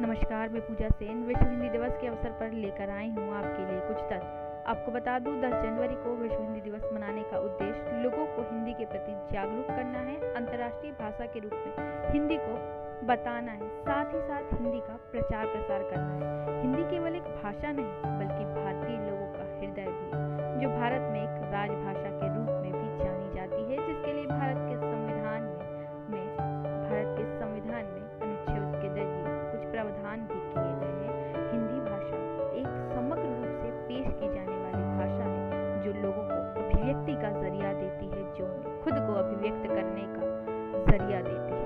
नमस्कार, मैं पूजा सेन, विश्व हिंदी दिवस के अवसर पर लेकर आई हूँ आपके लिए कुछ तथ्य। आपको बता दूँ 10 जनवरी को विश्व हिंदी दिवस मनाने का उद्देश्य लोगों को हिंदी के प्रति जागरूक करना है, अंतर्राष्ट्रीय भाषा के रूप में हिंदी को बताना है, साथ ही साथ हिंदी का प्रचार प्रसार करना है। हिंदी केवल एक भाषा नहीं व्यक्त करने का ज़रिया दे।